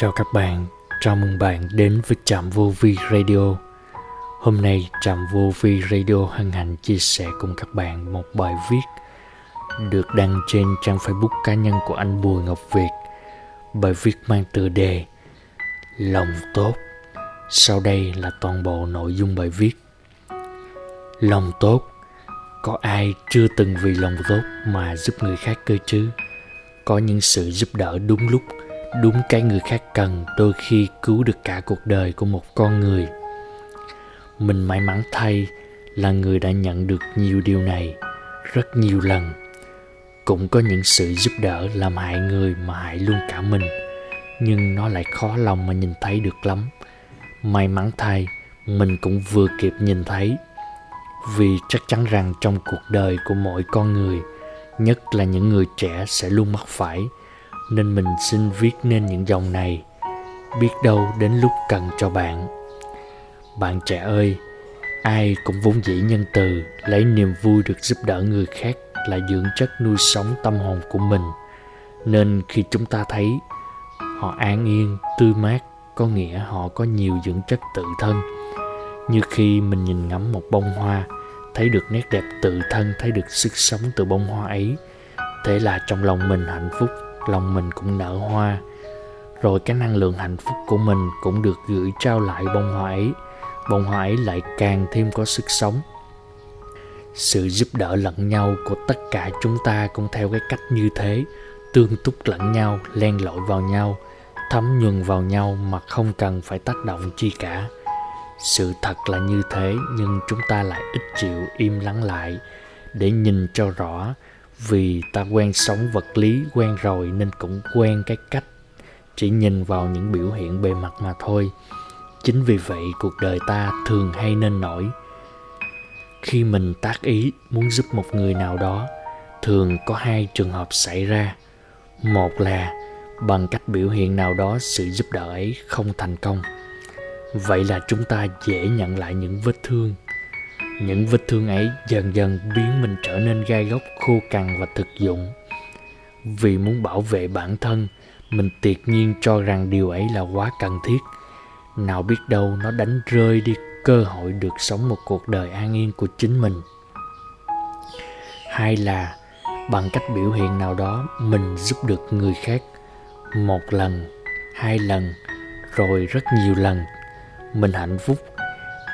Chào các bạn, chào mừng bạn đến với Trạm Vô Vi Radio. Hôm nay Trạm Vô Vi Radio hân hạnh chia sẻ cùng các bạn một bài viết được đăng trên trang Facebook cá nhân của anh Bùi Ngọc Việt. Bài viết mang tựa đề Lòng tốt. Sau đây là toàn bộ nội dung bài viết. Lòng tốt có ai chưa từng vì lòng tốt mà giúp người khác cơ chứ? Có những sự giúp đỡ đúng lúc đúng cái người khác cần đôi khi cứu được cả cuộc đời của một con người. Mình may mắn thay là người đã nhận được nhiều điều này rất nhiều lần. Cũng có những sự giúp đỡ làm hại người mà hại luôn cả mình, nhưng nó lại khó lòng mà nhìn thấy được lắm. May mắn thay, mình cũng vừa kịp nhìn thấy. Vì chắc chắn rằng trong cuộc đời của mỗi con người, nhất là những người trẻ sẽ luôn mắc phải nên mình xin viết nên những dòng này. Biết đâu đến lúc cần cho bạn. Bạn trẻ ơi, ai cũng vốn dĩ nhân từ, lấy niềm vui được giúp đỡ người khác là dưỡng chất nuôi sống tâm hồn của mình. Nên khi chúng ta thấy họ an yên, tươi mát, có nghĩa họ có nhiều dưỡng chất tự thân. Như khi mình nhìn ngắm một bông hoa, thấy được nét đẹp tự thân, thấy được sức sống từ bông hoa ấy, thế là trong lòng mình hạnh phúc lòng mình cũng nở hoa. Rồi cái năng lượng hạnh phúc của mình cũng được gửi trao lại bông hoa ấy. Bông hoa ấy lại càng thêm có sức sống. Sự giúp đỡ lẫn nhau của tất cả chúng ta cũng theo cái cách như thế. Tương túc lẫn nhau, len lỏi vào nhau, thấm nhuần vào nhau mà không cần phải tác động chi cả. Sự thật là như thế, nhưng chúng ta lại ít chịu im lắng lại để nhìn cho rõ vì ta quen sống vật lý, quen rồi nên cũng quen cái cách chỉ nhìn vào những biểu hiện bề mặt mà thôi. Chính vì vậy cuộc đời ta thường hay nên nổi. Khi mình tác ý muốn giúp một người nào đó, thường có hai trường hợp xảy ra. Một là bằng cách biểu hiện nào đó sự giúp đỡ ấy không thành công. Vậy là chúng ta dễ nhận lại những vết thương những vết thương ấy dần dần biến mình trở nên gai góc, khô cằn và thực dụng. Vì muốn bảo vệ bản thân, mình tuyệt nhiên cho rằng điều ấy là quá cần thiết. Nào biết đâu nó đánh rơi đi cơ hội được sống một cuộc đời an yên của chính mình. Hay là, bằng cách biểu hiện nào đó, mình giúp được người khác. Một lần, hai lần, rồi rất nhiều lần, mình hạnh phúc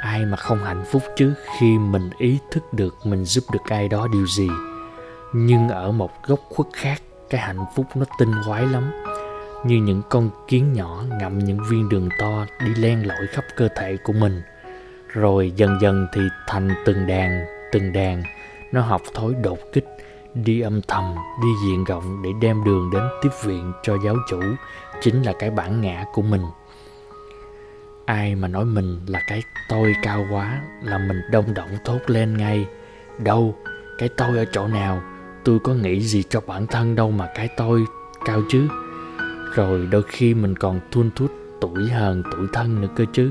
ai mà không hạnh phúc chứ? Khi mình ý thức được mình giúp được ai đó điều gì. Nhưng ở một góc khuất khác, cái hạnh phúc nó tinh quái lắm. Như những con kiến nhỏ ngậm những viên đường to đi len lỏi khắp cơ thể của mình. Rồi dần dần thì thành từng đàn từng đàn. Nó học thói đột kích, đi âm thầm, đi diện rộng để đem đường đến tiếp viện cho giáo chủ. Chính là cái bản ngã của mình ai mà nói mình là cái tôi cao quá là mình đông động thốt lên ngay. Đâu, cái tôi ở chỗ nào? Tôi có nghĩ gì cho bản thân đâu mà cái tôi cao chứ? Rồi đôi khi mình còn thun thút tuổi hờn tuổi thân nữa cơ chứ.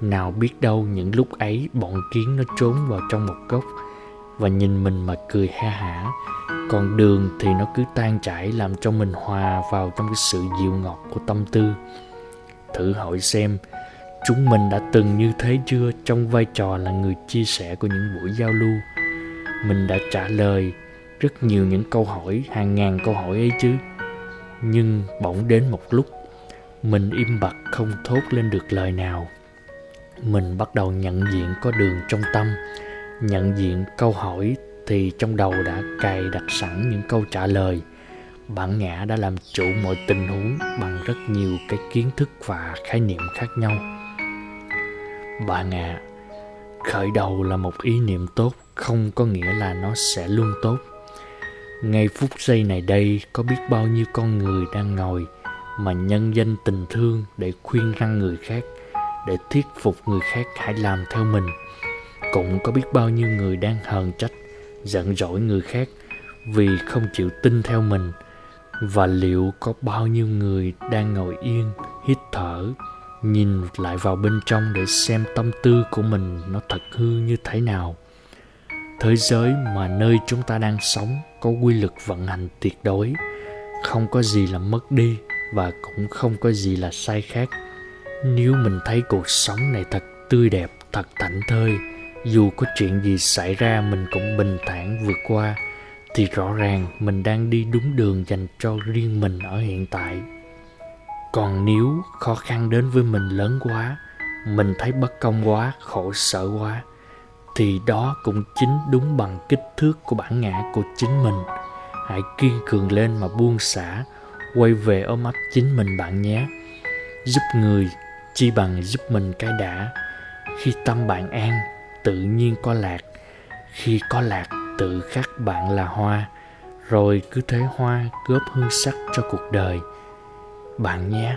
Nào biết đâu những lúc ấy bọn kiến nó trốn vào trong một góc và nhìn mình mà cười ha hả. Còn đường thì nó cứ tan chảy làm cho mình hòa vào trong cái sự dịu ngọt của tâm tư. Thử hỏi xem chúng mình đã từng như thế chưa? Trong vai trò là người chia sẻ của những buổi giao lưu. Mình đã trả lời rất nhiều những câu hỏi, hàng ngàn câu hỏi ấy chứ. Nhưng bỗng đến một lúc, mình im bặt không thốt lên được lời nào. Mình bắt đầu nhận diện có đường trong tâm. Nhận diện câu hỏi thì trong đầu đã cài đặt sẵn những câu trả lời. Bản ngã đã làm chủ mọi tình huống bằng rất nhiều cái kiến thức và khái niệm khác nhau bạn ạ à, khởi đầu là một ý niệm tốt không có nghĩa là nó sẽ luôn tốt. Ngay phút giây này đây có biết bao nhiêu con người đang ngồi mà nhân danh tình thương để khuyên răng người khác để thuyết phục người khác hãy làm theo mình. Cũng có biết bao nhiêu người đang hờn trách giận dỗi người khác vì không chịu tin theo mình. Và liệu có bao nhiêu người đang ngồi yên hít thở nhìn lại vào bên trong để xem tâm tư của mình nó thật hư như thế nào. Thế giới mà nơi chúng ta đang sống có quy luật vận hành tuyệt đối, không có gì là mất đi và cũng không có gì là sai khác. Nếu mình thấy cuộc sống này thật tươi đẹp, thật thảnh thơi, dù có chuyện gì xảy ra mình cũng bình thản vượt qua, thì rõ ràng mình đang đi đúng đường dành cho riêng mình ở hiện tại còn nếu khó khăn đến với mình lớn quá, mình thấy bất công quá, khổ sở quá, thì đó cũng chính đúng bằng kích thước của bản ngã của chính mình. Hãy kiên cường lên mà buông xả, quay về ôm ấp chính mình bạn nhé. Giúp người chi bằng giúp mình cái đã. Khi tâm bạn an, tự nhiên có lạc. Khi có lạc, tự khắc bạn là hoa. Rồi cứ thế hoa góp hương sắc cho cuộc đời bạn nhé.